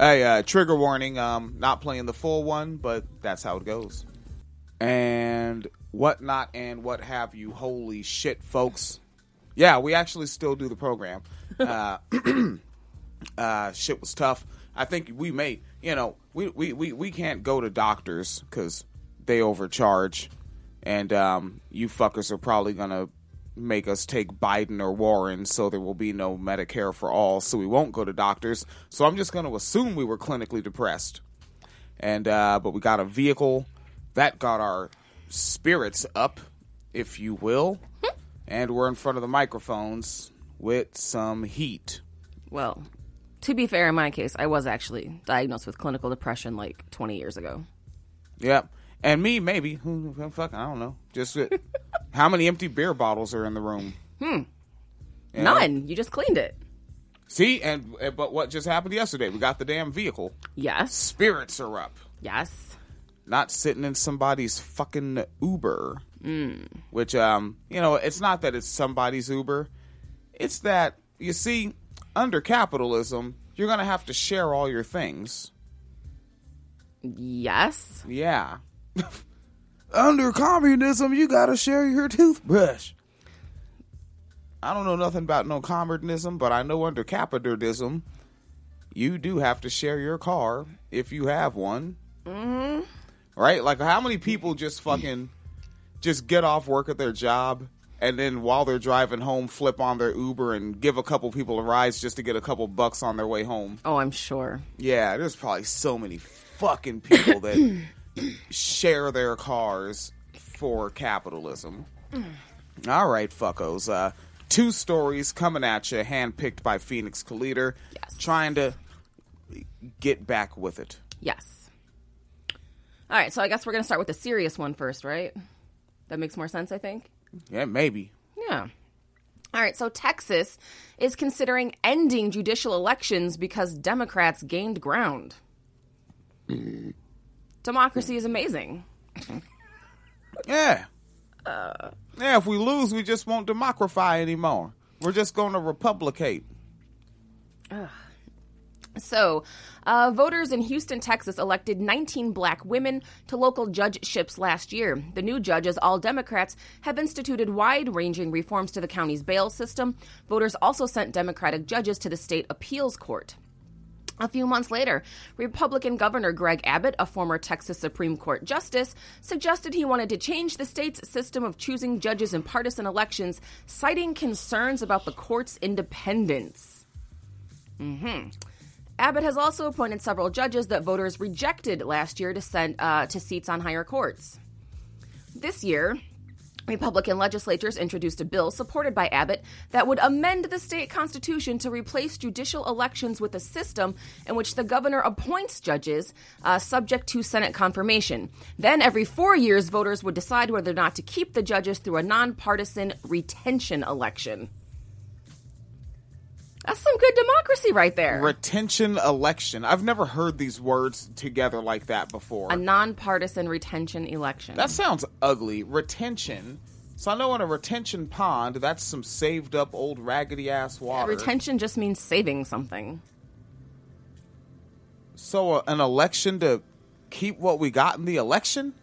Hey, uh, trigger warning. Um, not playing the full one, but that's how it goes. And whatnot and what have you. Holy shit, folks. Yeah, we actually still do the program. Uh, uh, shit was tough. I think we may, you know, we, we, we, we can't go to doctors because they overcharge. And um, you fuckers are probably going to make us take Biden or Warren, so there will be no Medicare for all, so we won't go to doctors. So I'm just going to assume we were clinically depressed. And, uh, but we got a vehicle that got our spirits up, if you will. and we're in front of the microphones with some heat. Well, to be fair, in my case, I was actually diagnosed with clinical depression like 20 years ago. Yep. And me, maybe. Who fuck, I don't know. Just how many empty beer bottles are in the room? Hmm. None. You just cleaned it. See, and uh, but what just happened yesterday? We got the damn vehicle. Yes. Spirits are up. Yes. Not sitting in somebody's fucking Uber. Which, um, you know, it's not that it's somebody's Uber. It's that you see, under capitalism, you're gonna have to share all your things. Yes. Yeah. Under communism, you gotta share your toothbrush. I don't know nothing about no communism, but I know under capitalism, you do have to share your car if you have one. Mm-hmm. Right? Like, how many people just fucking just get off work at their job and then while they're driving home, flip on their Uber and give a couple people a ride just to get a couple bucks on their way home? Oh, I'm sure. Yeah, there's probably so many fucking people that share their cars for capitalism. All right, fuckos. Uh, two stories coming at you, handpicked by Phoenix Collider, Yes. trying to get back with it. Yes. All right, so I guess we're going to start with the serious one first, right? That makes more sense, I think. Yeah, maybe. Yeah. All right, so Texas is considering ending judicial elections because Democrats gained ground. Democracy is amazing. Yeah. yeah, if we lose, we just won't democratify anymore. We're just going to republicate. So, uh, voters in Houston, Texas elected 19 black women to local judgeships last year. The new judges, all Democrats, have instituted wide ranging reforms to the county's bail system. Voters also sent Democratic judges to the state appeals court. A few months later, Republican Governor Greg Abbott, a former Texas Supreme Court justice, suggested he wanted to change the state's system of choosing judges in partisan elections, citing concerns about the court's independence. Abbott has also appointed several judges that voters rejected last year to send uh, to seats on higher courts. This year, Republican legislatures introduced a bill supported by Abbott that would amend the state constitution to replace judicial elections with a system in which the governor appoints judges uh, subject to Senate confirmation. Then, every four years, voters would decide whether or not to keep the judges through a nonpartisan retention election. That's some good democracy right there. Retention election. I've never heard these words together like that before. a nonpartisan retention election. That sounds ugly. Retention. So I know in a retention pond, that's some saved up old raggedy ass water. retention just means saving something. So uh, an election to keep what we got in the election?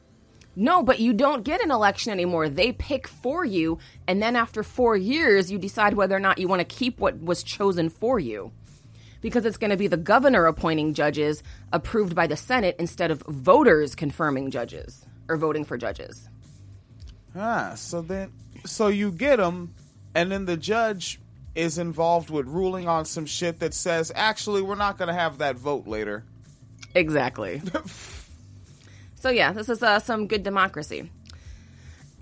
No, but you don't get an election anymore. They pick for you, and then after four years, you decide whether or not you want to keep what was chosen for you. Because it's going to be the governor appointing judges approved by the Senate instead of voters confirming judges or voting for judges. Ah, so then, so you get them, and then the judge is involved with ruling on some shit that says, actually, we're not going to have that vote later. Exactly. so yeah, this is uh, some good democracy.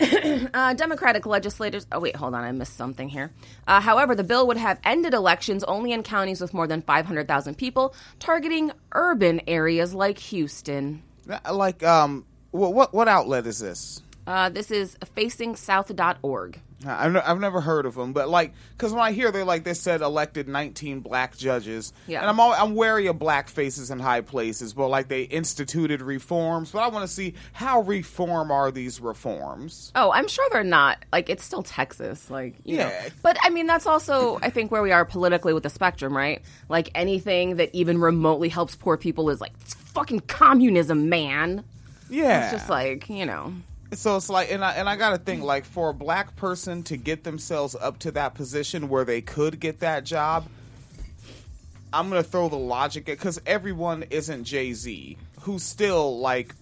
uh, Democratic legislators. Oh wait, hold on, I missed something here. Uh, however, the bill would have ended elections only in counties with more than 500,000 people, targeting urban areas like Houston. Like, um, what what, what outlet is this? Uh, this is facingsouth.org. I've, I've never heard of them, but like, because when I hear they like they said elected 19 black judges, Yeah. and I'm all, I'm wary of black faces in high places, but like they instituted reforms, but I want to see how reform are these reforms. Oh, I'm sure they're not. Like, it's still Texas. Like, you know. Yeah. But, I mean, that's also, I think, where we are politically with the spectrum, right? Like, anything that even remotely helps poor people is like, it's fucking communism, man. Yeah, It's just like, you know. So it's like, and I and I got to think like for a black person to get themselves up to that position where they could get that job. I'm gonna throw the logic at because everyone isn't Jay Z, who still like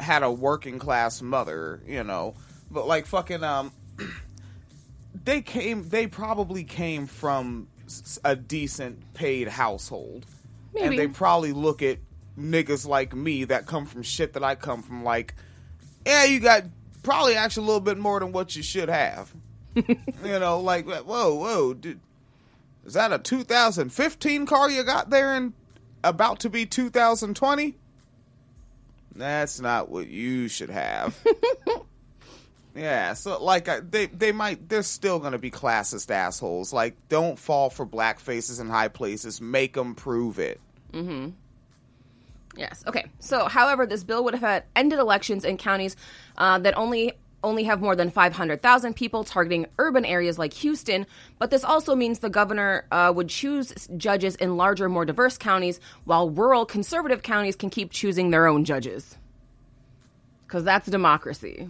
had a working class mother, you know, but like fucking um, they came, they probably came from a decent paid household, Maybe. and they probably look at niggas like me that come from shit that I come from, like, yeah, you got probably actually a little bit more than what you should have, you know, like whoa, whoa, dude. Is that a 2015 car you got there and about to be 2020? That's not what you should have. yeah, so like I- they they might they're still going to be classist assholes. Like don't fall for black faces in high places. Make them prove it. Mm-hmm. Yes. Okay. So, however, this bill would have had ended elections in counties uh, that only only have more than 500,000 people targeting urban areas like Houston, but this also means the governor uh, would choose judges in larger, more diverse counties, while rural conservative counties can keep choosing their own judges. Because that's democracy.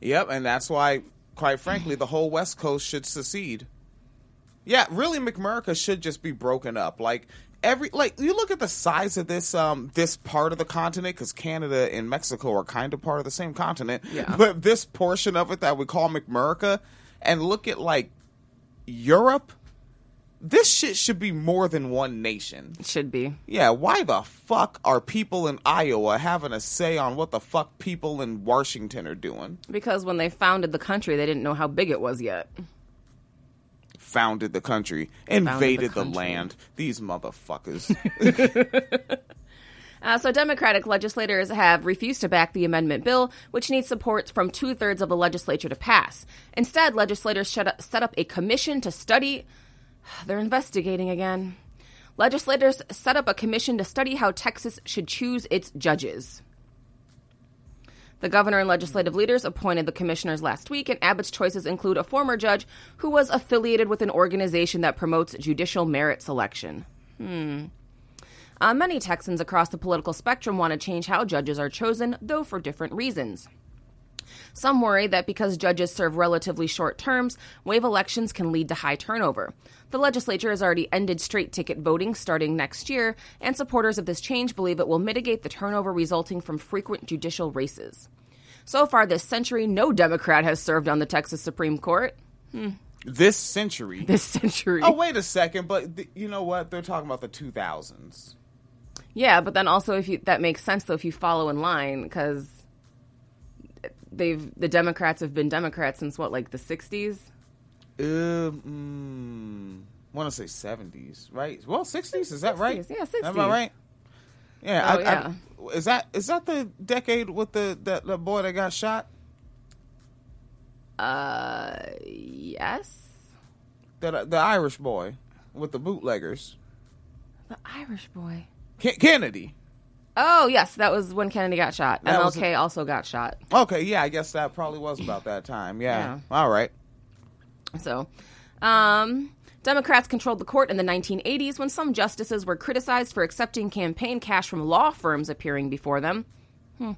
Yep, and that's why, quite frankly, the whole West Coast should secede. Yeah, really, McMurica should just be broken up. Like every, like you look at the size of this um this part of the continent because Canada and Mexico are kind of part of the same continent. Yeah. But this portion of it that we call McMurica, and look at like Europe. This shit should be more than one nation. It should be. Yeah, why the fuck are people in Iowa having a say on what the fuck people in Washington are doing? Because when they founded the country, they didn't know how big it was yet. Founded the country, invaded the, country. land. These motherfuckers. Uh, so, Democratic legislators have refused to back the amendment bill, which needs support from two thirds of the legislature to pass. Instead, legislators up, set up a commission to study. They're investigating again. Legislators set up a commission to study how Texas should choose its judges. The governor and legislative leaders appointed the commissioners last week, and Abbott's choices include a former judge who was affiliated with an organization that promotes judicial merit selection. Uh, many Texans across the political spectrum want to change how judges are chosen, though for different reasons. Some worry that because judges serve relatively short terms, wave elections can lead to high turnover. The legislature has already ended straight ticket voting starting next year, and supporters of this change believe it will mitigate the turnover resulting from frequent judicial races. So far this century, no Democrat has served on the Texas Supreme Court. Hmm. this century. This century. Oh, wait a second, but th- you know what? They're talking about the 2000s. Yeah, but then also if you that makes sense though if you follow in line because they've the Democrats have been Democrats since what like the '60s. Uh, mm, want to say 70s, right? Well, 60s, is that right? Yeah, 60s, yeah, Am I right? Yeah, Oh, I, yeah. I, is that is that the decade with the that the boy that got shot? Uh, yes, That the Irish boy with the bootleggers, the Irish boy. Ken- Kennedy. Oh yes, that was when Kennedy got shot. That MLK also got shot. Okay, yeah, I guess that probably was about that time. Yeah. Yeah. All right. So, um, Democrats controlled the court in the 1980s when some justices were criticized for accepting campaign cash from law firms appearing before them. Hmm.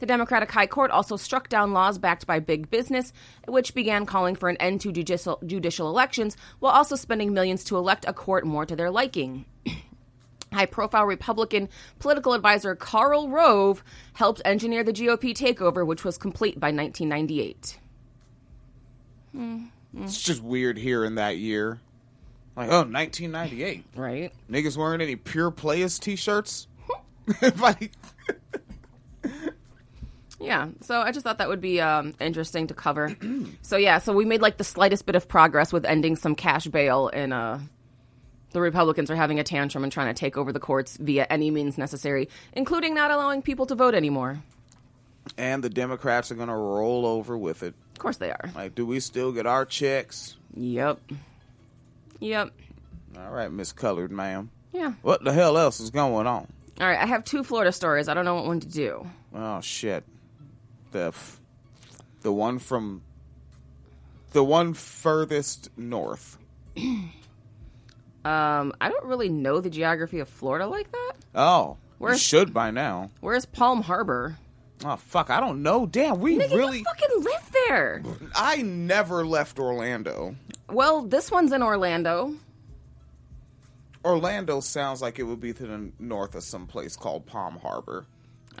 The Democratic High Court also struck down laws backed by big business, which began calling for an end to judicial, judicial elections while also spending millions to elect a court more to their liking. High profile Republican political advisor Karl Rove helped engineer the GOP takeover, which was complete by 1998. It's just weird here in that year. Like, oh, 1998. Right? Niggas wearing any pure players t-shirts? Like, Yeah, so I just thought that would be um, interesting to cover. so yeah, so we made like the slightest bit of progress with ending some cash bail, and uh, the Republicans are having a tantrum and trying to take over the courts via any means necessary, including not allowing people to vote anymore. And the Democrats are going to roll over with it. Of course they are. Like, do we still get our checks? Yep. Yep. All right, Miss Colored Ma'am. Yeah. What the hell else is going on? All right, I have two Florida stories. I don't know what one to do. Oh shit. The f- the one from the one furthest north. Um, I don't really know the geography of Florida like that. Oh, you Where's- should by now. Where's Palm Harbor? Oh fuck, I don't know. Damn, we Nigga, really you fucking there. I never left Orlando. Well, this one's in Orlando. Orlando sounds like it would be to the north of some place called Palm Harbor.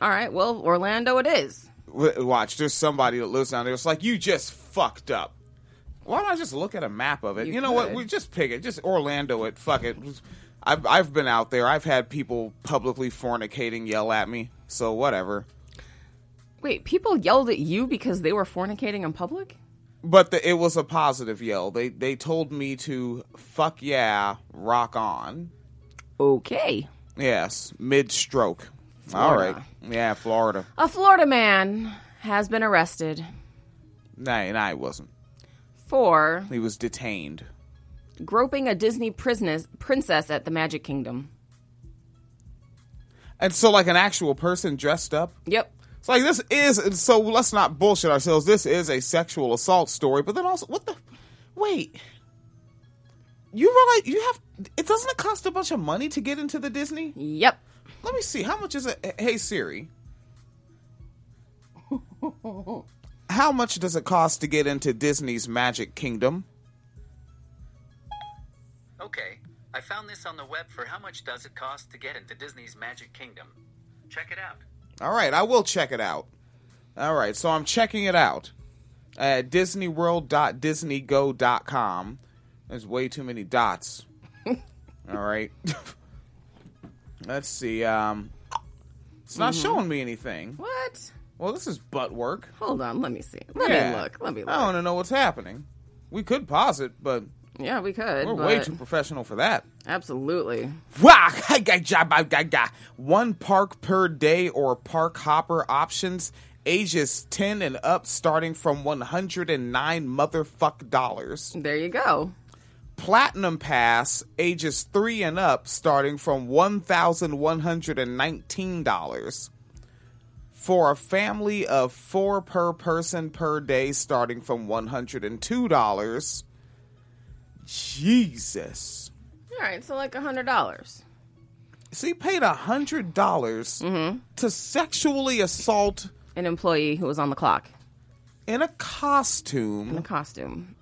All right, well, Orlando it is. Watch, there's somebody that lives down there. It's like you just fucked up. Why don't I just look at a map of it? You, You know what? We just pick it. Just Orlando it. Fuck it. I've I've been out there. I've had people publicly fornicating yell at me. So whatever. Wait, people yelled at you because they were fornicating in public? But the, it was a positive yell. They they told me to fuck yeah, rock on. Okay. Yes, mid stroke. All right. Yeah, Florida. A Florida man has been arrested Nah, nah, he wasn't. for He was detained. groping a Disney princess at the Magic Kingdom. And so, like an actual person dressed up. Yep. It's like this is so. Let's not bullshit ourselves. This is a sexual assault story, but then also, what the? Wait, you realize you have? It doesn't it cost a bunch of money to get into the Disney? Yep. Let me see. How much is it? Hey Siri, how much does it cost to get into Disney's Magic Kingdom? Okay, I found this on the web for how much does it cost to get into Disney's Magic Kingdom. Check it out. All right, I will check it out. All right, so I'm checking it out at disneyworld.disneygo.com. There's way too many dots. All right. Let's see. Um, it's not showing me anything. What? Well, this is butt work. Hold on, let me see. Let Yeah. me look. Let me look. I want to know what's happening. We could pause it, but Yeah, we could. we're but way too professional for that. Absolutely. Wah! One park per day or park hopper options, ages 10 and up, starting from 109 motherfuck dollars. There you go. Platinum Pass, ages 3 and up, starting from $1,119. For a family of four per person per day, starting from $102. Jesus. All right, so like a hundred dollars. So he paid a hundred dollars mm-hmm. to sexually assault An employee who was on the clock in a costume. in a costume.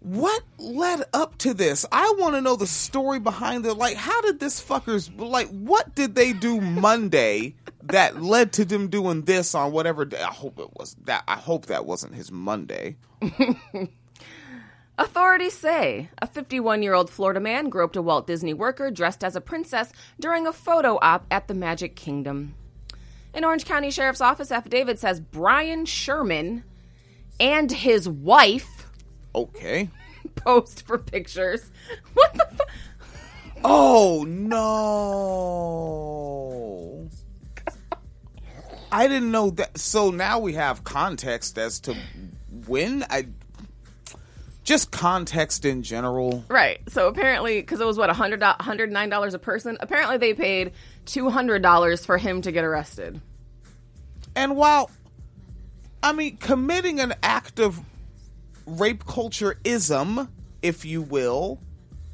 What led up to this? I want to know the story behind it. Like, how did this fuckers like? What did they do Monday that led to them doing this on whatever day? I hope it was that. I hope that wasn't his Monday. Authorities say a 51 year old Florida man groped a Walt Disney worker dressed as a princess during a photo op at the Magic Kingdom. An Orange County Sheriff's Office affidavit says Brian Sherman and his wife Okay. posed for pictures. What the fuck? Oh no. I didn't know that. So now we have context as to when I just context in general. Right. So apparently, because it was what, $100, $109 a person, apparently they paid $200 for him to get arrested. And while I mean committing an act of rape culture ism, if you will,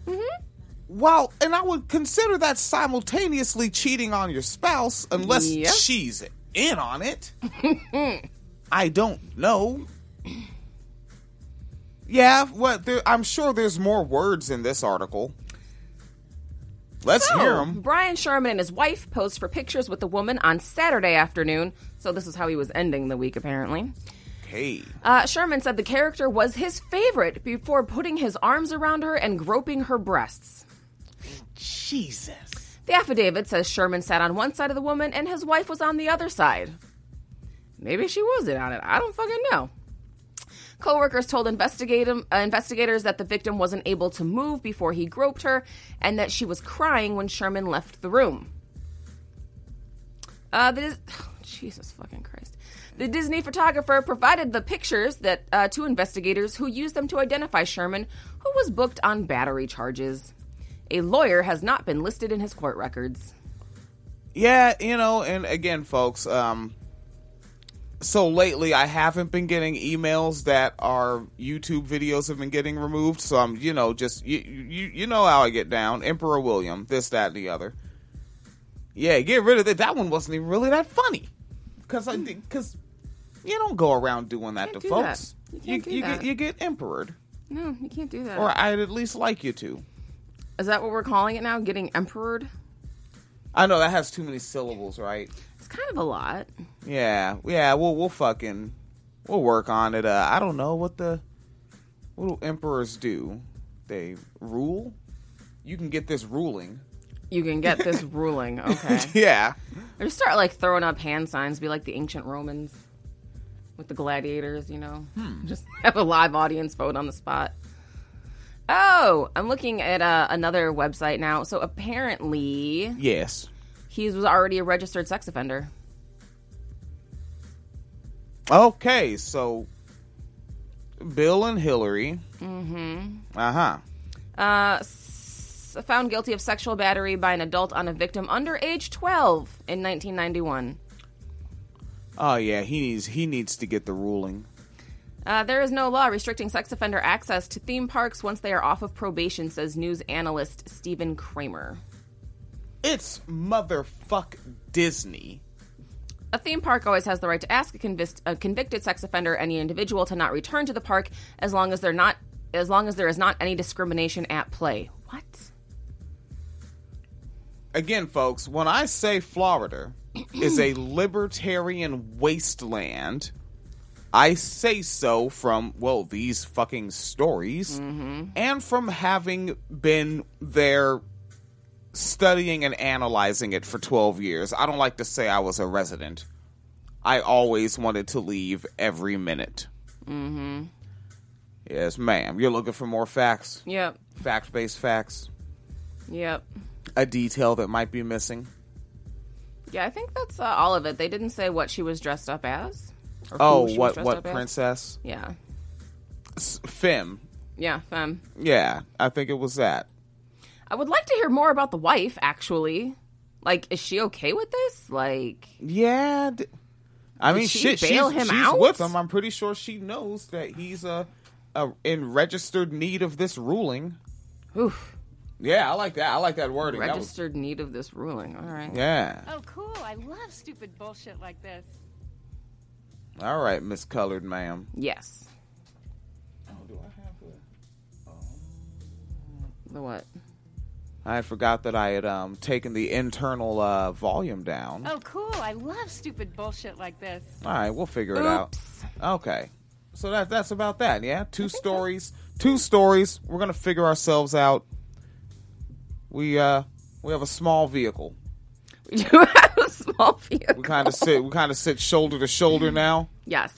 mm-hmm. while and I would consider that simultaneously cheating on your spouse unless Yep. she's in on it. I don't know. Yeah, what? There, I'm sure there's more words in this article. Let's So, hear them. Brian Sherman and his wife posed for pictures with the woman on Saturday afternoon. So this is how he was ending the week, apparently. Hey, Uh, Sherman said the character was his favorite before putting his arms around her and groping her breasts. Jesus. The affidavit says Sherman sat on one side of the woman and his wife was on the other side. Maybe she wasn't on it. I don't fucking know. Co-workers told uh, investigators that the victim wasn't able to move before he groped her and that she was crying when Sherman left the room. Uh, the Jesus fucking Christ. The Disney photographer provided the pictures that uh, to investigators who used them to identify Sherman, who was booked on battery charges. A lawyer has not been listed in his court records. Yeah, you know, and again, folks, um, so lately I haven't been getting emails that our YouTube videos have been getting removed. So I'm, you know, just you you you know how I get down. Emperor William, this, that, and the other. Yeah, get rid of it. That one wasn't even really that funny, because I hmm. because you don't go around doing that to do that. folks. You You can't do you that. get you get emperored, No, you can't do that. or I'd at least like you to. Is that what we're calling it now? Getting emperored? I know that has too many syllables, right? It's kind of a lot. Yeah, yeah. We'll we'll fucking we'll work on it. Uh, I don't know what the what do emperors do. They rule. You can get this ruling. You can get this ruling, okay? Yeah. Or just start like throwing up hand signs, be like the ancient Romans with the gladiators, you know? Just have a live audience vote on the spot. Oh, I'm looking at uh, another website now. So apparently, Yes. he was already a registered sex offender. Okay, so Bill and Hillary. Mm-hmm. Uh huh. Uh, s- found guilty of sexual battery by an adult on a victim under age 12 in 1991. Oh yeah, he needs he needs to get the ruling. Uh, there is no law restricting sex offender access to theme parks once they are off of probation, says news analyst Stephen Kramer. It's motherfuck Disney. A theme park always has the right to ask a, convic- a convicted sex offender any individual to not return to the park as long as they're not as long as there is not any discrimination at play. What? Again, folks, when I say Florida is a libertarian wasteland, I say so from, well, these fucking stories and from having been there studying and analyzing it for 12 years. I don't like to say I was a resident. I always wanted to leave every minute. Mm-hmm. Yes, ma'am. You're looking for more facts, Yep. fact based facts, Yep. a detail that might be missing. Yeah, I think that's uh, all of it. They didn't say what she was dressed up as. Or who Oh, she what dressed what up as. princess? Yeah. S- Fem. Yeah, femme. Yeah, I think it was that. I would like to hear more about the wife, actually. Like, is she okay with this? Like, Yeah. d- I mean, she shit. bail she's him she's out? with him. I'm pretty sure she knows that he's uh, uh, in registered need of this ruling. oof, Yeah, I like that. I like that wording. That was- registered need of this ruling. All right. yeah. Oh, cool. I love stupid bullshit like this. All right, Miss Colored Ma'am. Yes. Oh, do I have The what? I forgot that I had um, taken the internal uh, volume down. Oh, cool. I love stupid bullshit like this. All right, we'll figure it out. Oops. Okay. So that that's about that, yeah? Two stories. Two stories. We're gonna figure ourselves out. We uh we have a small vehicle. small vehicle. We kind of sit we kind of sit shoulder to shoulder now. Yes.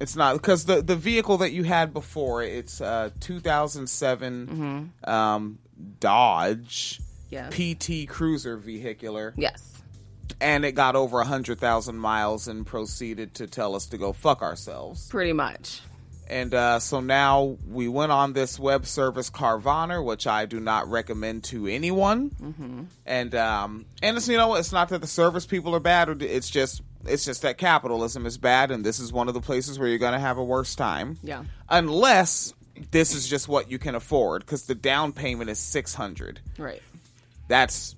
It's not because the the vehicle that you had before, it's uh 2007 um Dodge Yes. PT Cruiser vehicular Yes. and it got over a 100,000 miles and proceeded to tell us to go fuck ourselves. Pretty much. And uh, so now we went on this web service Carvana, which I do not recommend to anyone. Mm-hmm. And um, and it's you know it's not that the service people are bad, it's just it's just that capitalism is bad, and this is one of the places where you're going to have a worse time. Yeah. Unless this is just what you can afford, because the down payment is six hundred. Right. That's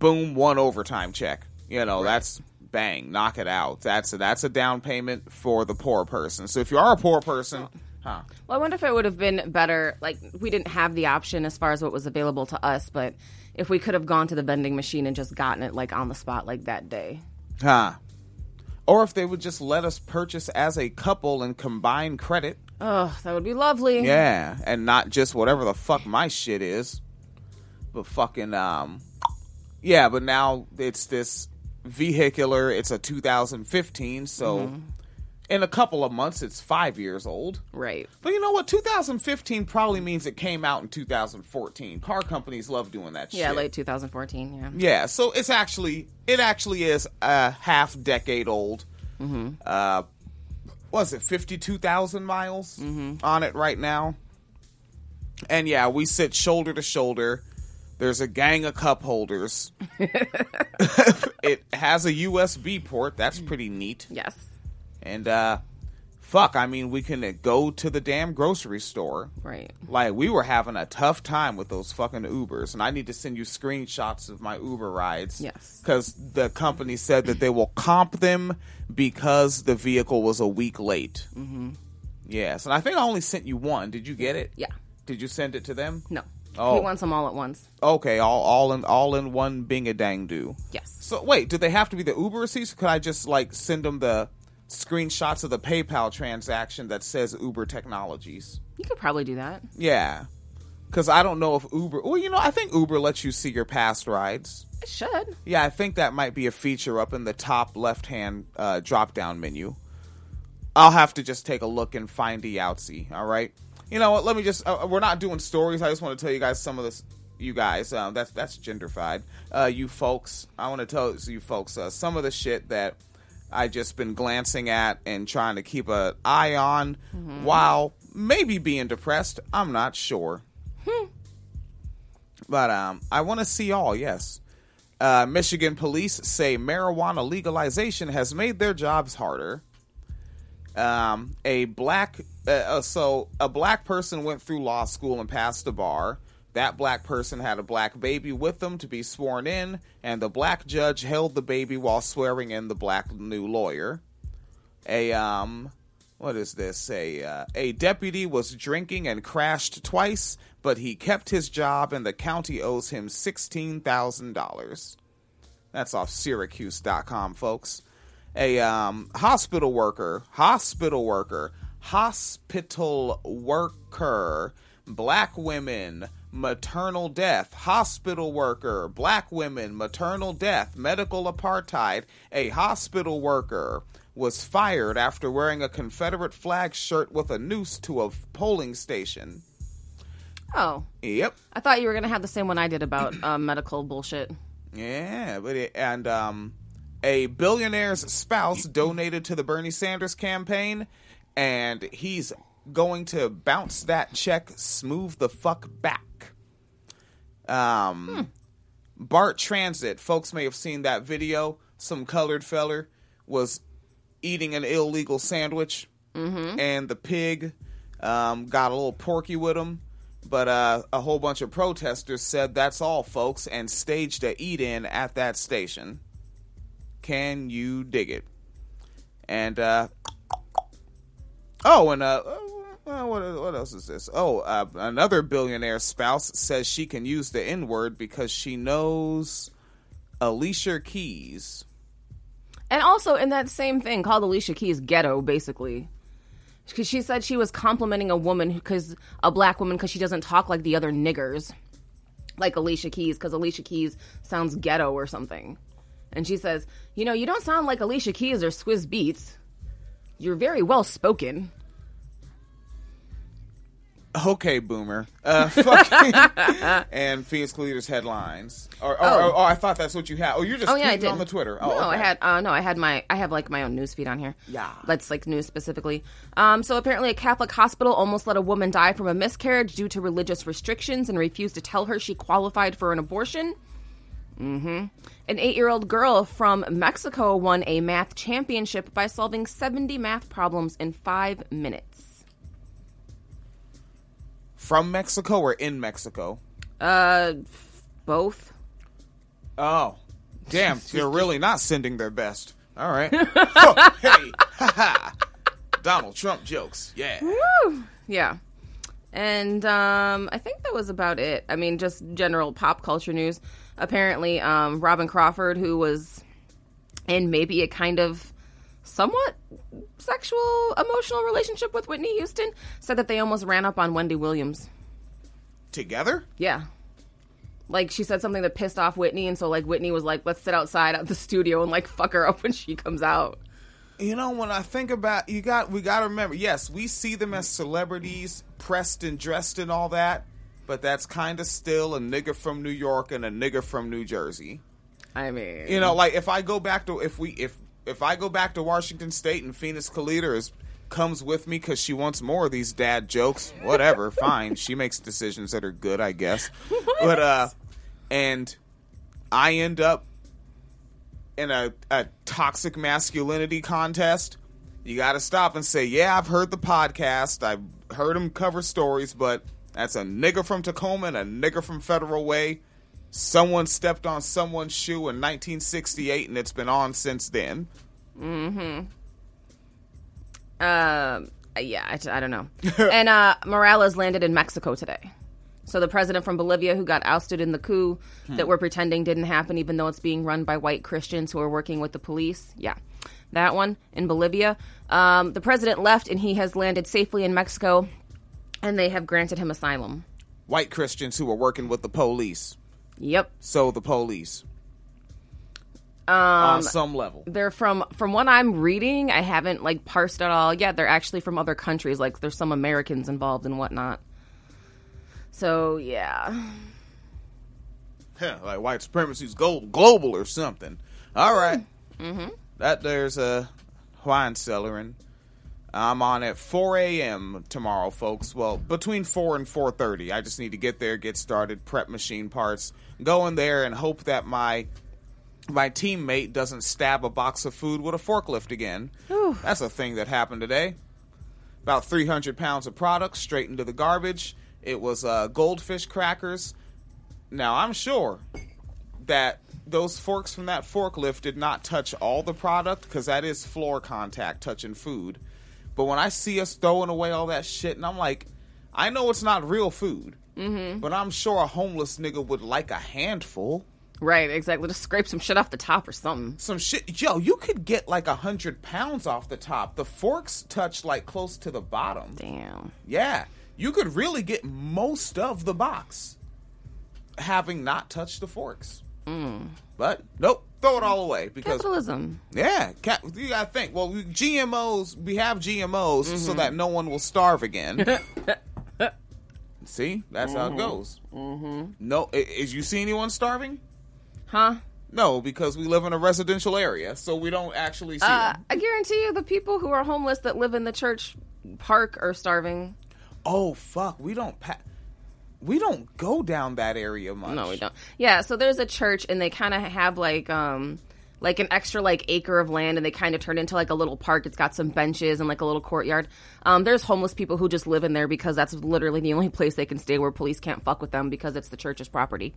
boom one overtime check. You know that's bang knock it out. That's a, that's a down payment for the poor person. So if you are a poor person, huh? Well, I wonder if it would have been better. Like, we didn't have the option as far as what was available to us, but if we could have gone to the vending machine and just gotten it, like, on the spot, like that day. Huh. Or if they would just let us purchase as a couple and combine credit. Oh, that would be lovely. Yeah. And not just whatever the fuck my shit is. But fucking, um. Yeah, but now it's this vehicular. It's a 2015, so. in a couple of months, it's five years old. Right. But you know what? 2015 probably means it came out in 2014. Car companies love doing that Yeah, shit. late 2014. Yeah. Yeah, so it's actually it actually is a half decade old. Mm-hmm. Uh, was it fifty two thousand miles on it right now? And yeah, we sit shoulder to shoulder. There's a gang of cup holders. it has a USB port. That's pretty neat. Yes. And uh, fuck, I mean, we can go to the damn grocery store. Right. Like we were having a tough time with those fucking Ubers, and I need to send you screenshots of my Uber rides. Yes. because the company said that they will comp them because the vehicle was a week late. Mm-hmm. Yes, and I think I only sent you one. Did you get it? Yeah. Did you send it to them? No. Oh. He wants them all at once. Okay, all all in all in one bing a dang do. Yes. So wait, do they have to be the Uber receipts? Could I just like send them the screenshots of the PayPal transaction that says Uber Technologies? You could probably do that. Yeah. Because I don't know if Uber. Well, you know, I think Uber lets you see your past rides. It should. Yeah, I think that might be a feature up in the top left hand uh, drop down menu. I'll have to just take a look and find the outsy. All right. You know what? Let me just. Uh, we're not doing stories. I just want to tell you guys some of this. You guys, um, that's that's genderfied. Uh, you folks, I want to tell you folks uh, some of the shit that I just been glancing at and trying to keep an eye on, while maybe being depressed. I'm not sure. But um, I want to see all. Yes. Uh, Michigan police say marijuana legalization has made their jobs harder. Um, a black, uh, uh, so a black person went through law school and passed the bar. That black person had a black baby with them to be sworn in, and the black judge held the baby while swearing in the black new lawyer. A um, what is this? A uh, a deputy was drinking and crashed twice, but he kept his job, and the county owes him sixteen thousand dollars. That's off Syracuse.com, folks. A um, hospital worker, hospital worker, hospital worker, black women, maternal death, hospital worker, black women, maternal death, medical apartheid. A hospital worker was fired after wearing a Confederate flag shirt with a noose to a polling station. Oh. Yep. I thought you were going to have the same one I did about um, medical bullshit. Yeah, but it, and um, a billionaire's spouse donated to the Bernie Sanders campaign, and he's going to bounce that check smooth the fuck back. Um, Bart Transit, folks may have seen that video. Some colored feller was eating an illegal sandwich, and the pig um, got a little porky with him. But uh, a whole bunch of protesters said that's all, folks, and staged a eat in at that station. Can you dig it? And uh, oh, and uh, uh, what what else is this? Oh, uh, another billionaire spouse says she can use the N word because she knows Alicia Keys. And also in that same thing called Alicia Keys ghetto, basically. Because she said she was complimenting a woman because a black woman because she doesn't talk like the other niggers, like Alicia Keys, because Alicia Keys sounds ghetto or something. And she says, "You know, you don't sound like Alicia Keys or Swizz Beatz. You're very well spoken." Okay, boomer. Uh, fucking and Phoenix Leaders headlines. Or, or, Oh. or- or I thought that's what you had. Oh, you're just Oh yeah, I did on the Twitter. Oh, no, I had uh, no, I had my I have like my own news feed on here. Yeah. that's like news specifically. Um, so apparently, a Catholic hospital almost let a woman die from a miscarriage due to religious restrictions and refused to tell her she qualified for an abortion. Hmm An eight-year-old girl from Mexico won a math championship by solving seventy math problems in five minutes. from Mexico or in Mexico. Uh, both. Oh, damn! They're really not sending their best. All right. oh, hey. Donald Trump jokes. Yeah. Yeah. And um, I think that was about it. I mean, just general pop culture news. Apparently, um, Robyn Crawford, who was in maybe a kind of somewhat sexual, emotional relationship with Whitney Houston, said that they almost ran up on Wendy Williams. Together? Yeah. Like she said something that pissed off Whitney, and so like Whitney was like, "Let's sit outside at the studio and like fuck her up when she comes out." You know, when I think about you got we got to remember. Yes, we see them as celebrities, pressed and dressed and all that, but that's kind of still a nigga from New York and a nigga from New Jersey. I mean, You know, like if I go back to if we if if I go back to Washington State and Phoenix Kalita is comes with me because she wants more of these dad jokes. Whatever, fine. She makes decisions that are good, I guess. But uh, and I end up in a, a toxic masculinity contest. You got to stop and say, yeah, I've heard the podcast. I've heard him cover stories, but that's a nigger from Tacoma and a nigger from Federal Way. Someone stepped on someone's shoe in 1968, and it's been on since then. Mm-hmm. Um, yeah, I, I don't know. and uh, Morales landed in Mexico today. So the president from Bolivia who got ousted in the coup that we're pretending didn't happen, even though it's being run by white Christians who are working with the police. Yeah, that one in Bolivia. Um, the president left and he has landed safely in Mexico, and they have granted him asylum. White Christians who are working with the police. Yep. So the police. Um, on some level. they're from from what I'm reading. I haven't like parsed at all. Yeah, they're actually from other countries. Like there's some Americans involved and whatnot. So yeah, Huh, like white supremacy's gold, global or something. All right. Mm-hmm. That there's a wine cellar, and I'm on at 4 a.m. tomorrow, folks. Well, between 4 and 4:30. I just need to get there, get started, prep machine parts, go in there, and hope that my my teammate doesn't stab a box of food with a forklift again. That's a thing that happened today. About 300 pounds of product straight into the garbage. It was uh, goldfish crackers. Now, I'm sure that those forks from that forklift did not touch all the product because that is floor contact touching food. But when I see us throwing away all that shit, and I'm like, I know it's not real food, mm-hmm. but I'm sure a homeless nigga would like a handful. right, exactly. Just scrape some shit off the top or something. Some shit, yo, you could get like a hundred pounds off the top. The forks touch like close to the bottom. Damn. Yeah, you could really get most of the box having not touched the forks. But nope, throw it all away because Capitalism. yeah, ca- you gotta think. Well, we, GMOs, we have GMOs so that no one will starve again. see, that's how it goes. Mm-hmm. No, is you see anyone starving? Huh? No, because we live in a residential area, so we don't actually see Uh. I guarantee you, the people who are homeless that live in the church park are starving. Oh fuck, we don't pa- we don't go down that area much. No, we don't. Yeah, so there's a church, and they kind of have like um like an extra like acre of land, and they kind of turn into like a little park. It's got some benches and like a little courtyard. Um, there's homeless people who just live in there because that's literally the only place they can stay where police can't fuck with them because it's the church's property.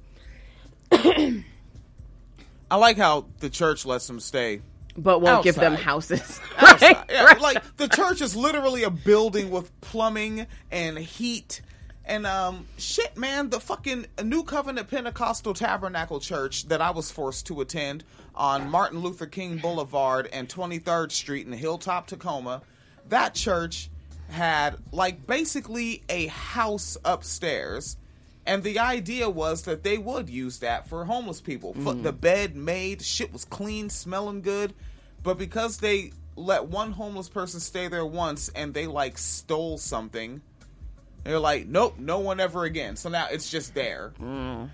I like how the church lets them stay But won't give them Outside. houses. outside. Right? Yeah, Right. like the church is literally a building with plumbing and heat and um shit, man. The fucking New Covenant Pentecostal Tabernacle Church that I was forced to attend on Martin Luther King Boulevard and 23rd Street in Hilltop, Tacoma. That church had like basically a house upstairs. And the idea was that they would use that for homeless people. Fu- The bed made, shit was clean, smelling good. But because they let one homeless person stay there once and they like stole something, they're like, nope, no one ever again. So now it's just there. Mm.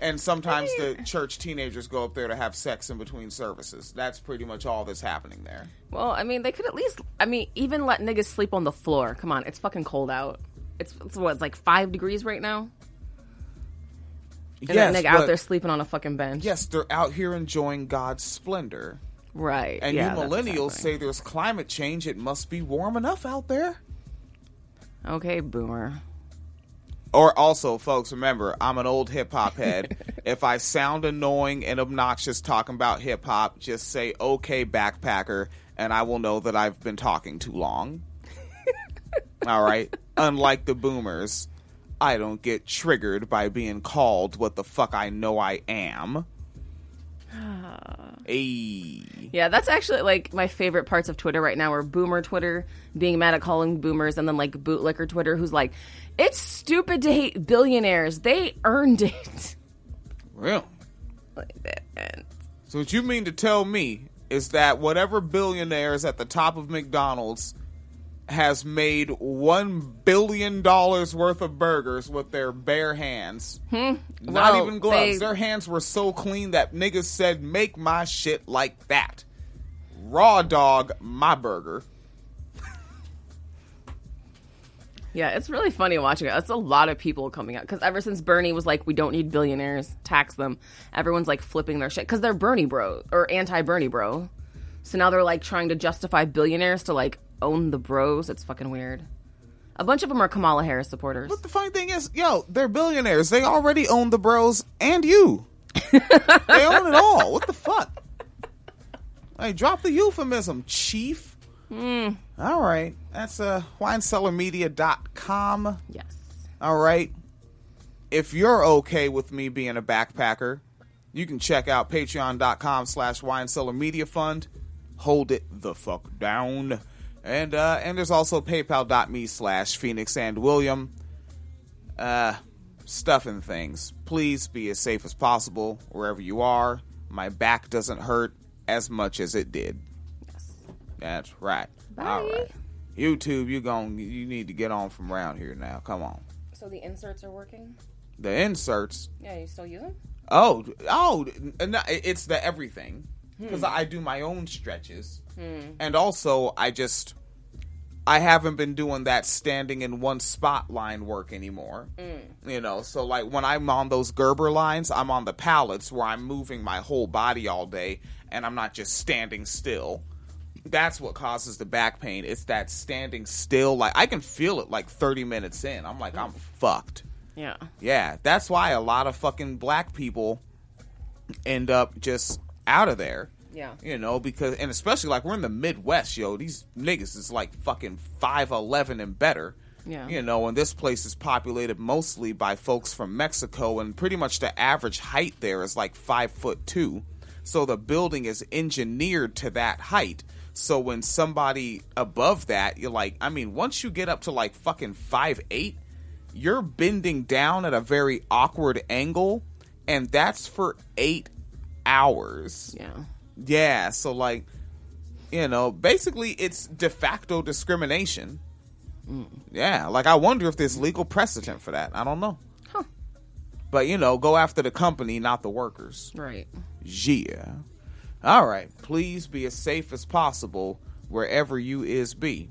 And sometimes the church teenagers go up there to have sex in between services. That's pretty much all that's happening there. Well, I mean, they could at least. I mean, even let niggas sleep on the floor. Come on, it's fucking cold out. It's, it's what? It's like five degrees right now. And yes, that nigga out there sleeping on a fucking bench. yes, they're out here enjoying God's splendor. Right. And yeah, you millennials say there's climate change. It must be warm enough out there. Okay, boomer. Or also, folks, remember, I'm an old hip hop head. if I sound annoying and obnoxious talking about hip hop, just say "Okay, backpacker," and I will know that I've been talking too long. All right. Unlike the boomers, I don't get triggered by being called what the fuck I know I am. Hey. Yeah, that's actually like my favorite parts of Twitter right now are boomer Twitter being mad at calling boomers and then like bootlicker Twitter who's like, it's stupid to hate billionaires. They earned it. Well. Like that. So what you mean to tell me is that whatever billionaire is at the top of McDonald's has made one billion dollars worth of burgers with their bare hands. Hmm. Not Well, even gloves. they- Their hands were so clean that niggas said, "Make my shit like that." Raw dog, my burger. Yeah, it's really funny watching it. It's a lot of people coming out because ever since Bernie was like, "We don't need billionaires, tax them," everyone's like flipping their shit because they're Bernie bro or anti-Bernie bro. So now they're like trying to justify billionaires to like own the bros. It's fucking weird. A bunch of them are Kamala Harris supporters. But the funny thing is, yo, they're billionaires. They already own the bros and you. they own it all. What the fuck? Hey, drop the euphemism, chief. All right. That's uh, winecellarmedia.com. Yes. All right. If you're okay with me being a backpacker, you can check out patreon.com slash winecellarmedia fund. Hold it the fuck down. And uh and there's also paypal.me slash Phoenix and William. Uh stuff and things. Please be as safe as possible wherever you are. My back doesn't hurt as much as it did. Yes. That's right. All right. YouTube, you gon' you need to get on from around here now. Come on. So the inserts are working. The inserts. Yeah, you still use them? Oh, oh, no, it's the everything because hmm. I do my own stretches, hmm. and also I just I haven't been doing that standing in one spot line work anymore. Hmm. You know, so like when I'm on those Gerber lines, I'm on the pallets where I'm moving my whole body all day, and I'm not just standing still. That's what causes the back pain. It's that standing still. Like I can feel it like 30 minutes in. I'm like I'm fucked. Yeah. Yeah, that's why a lot of fucking black people end up just out of there. Yeah. You know, because and especially like we're in the Midwest, yo. These niggas is like fucking five eleven and better. Yeah. You know, and this place is populated mostly by folks from Mexico, and pretty much the average height there is like five foot two. So the building is engineered to that height. So when somebody above that, you're like, I mean, once you get up to like fucking five eight, you're bending down at a very awkward angle, and that's for eight hours. Yeah. Yeah, so like, you know, basically it's de facto discrimination. Mm. Yeah, like I wonder if there's legal precedent for that. I don't know. Huh. But you know, go after the company, not the workers. Right. Yeah. All right. Please be as safe as possible wherever you is be.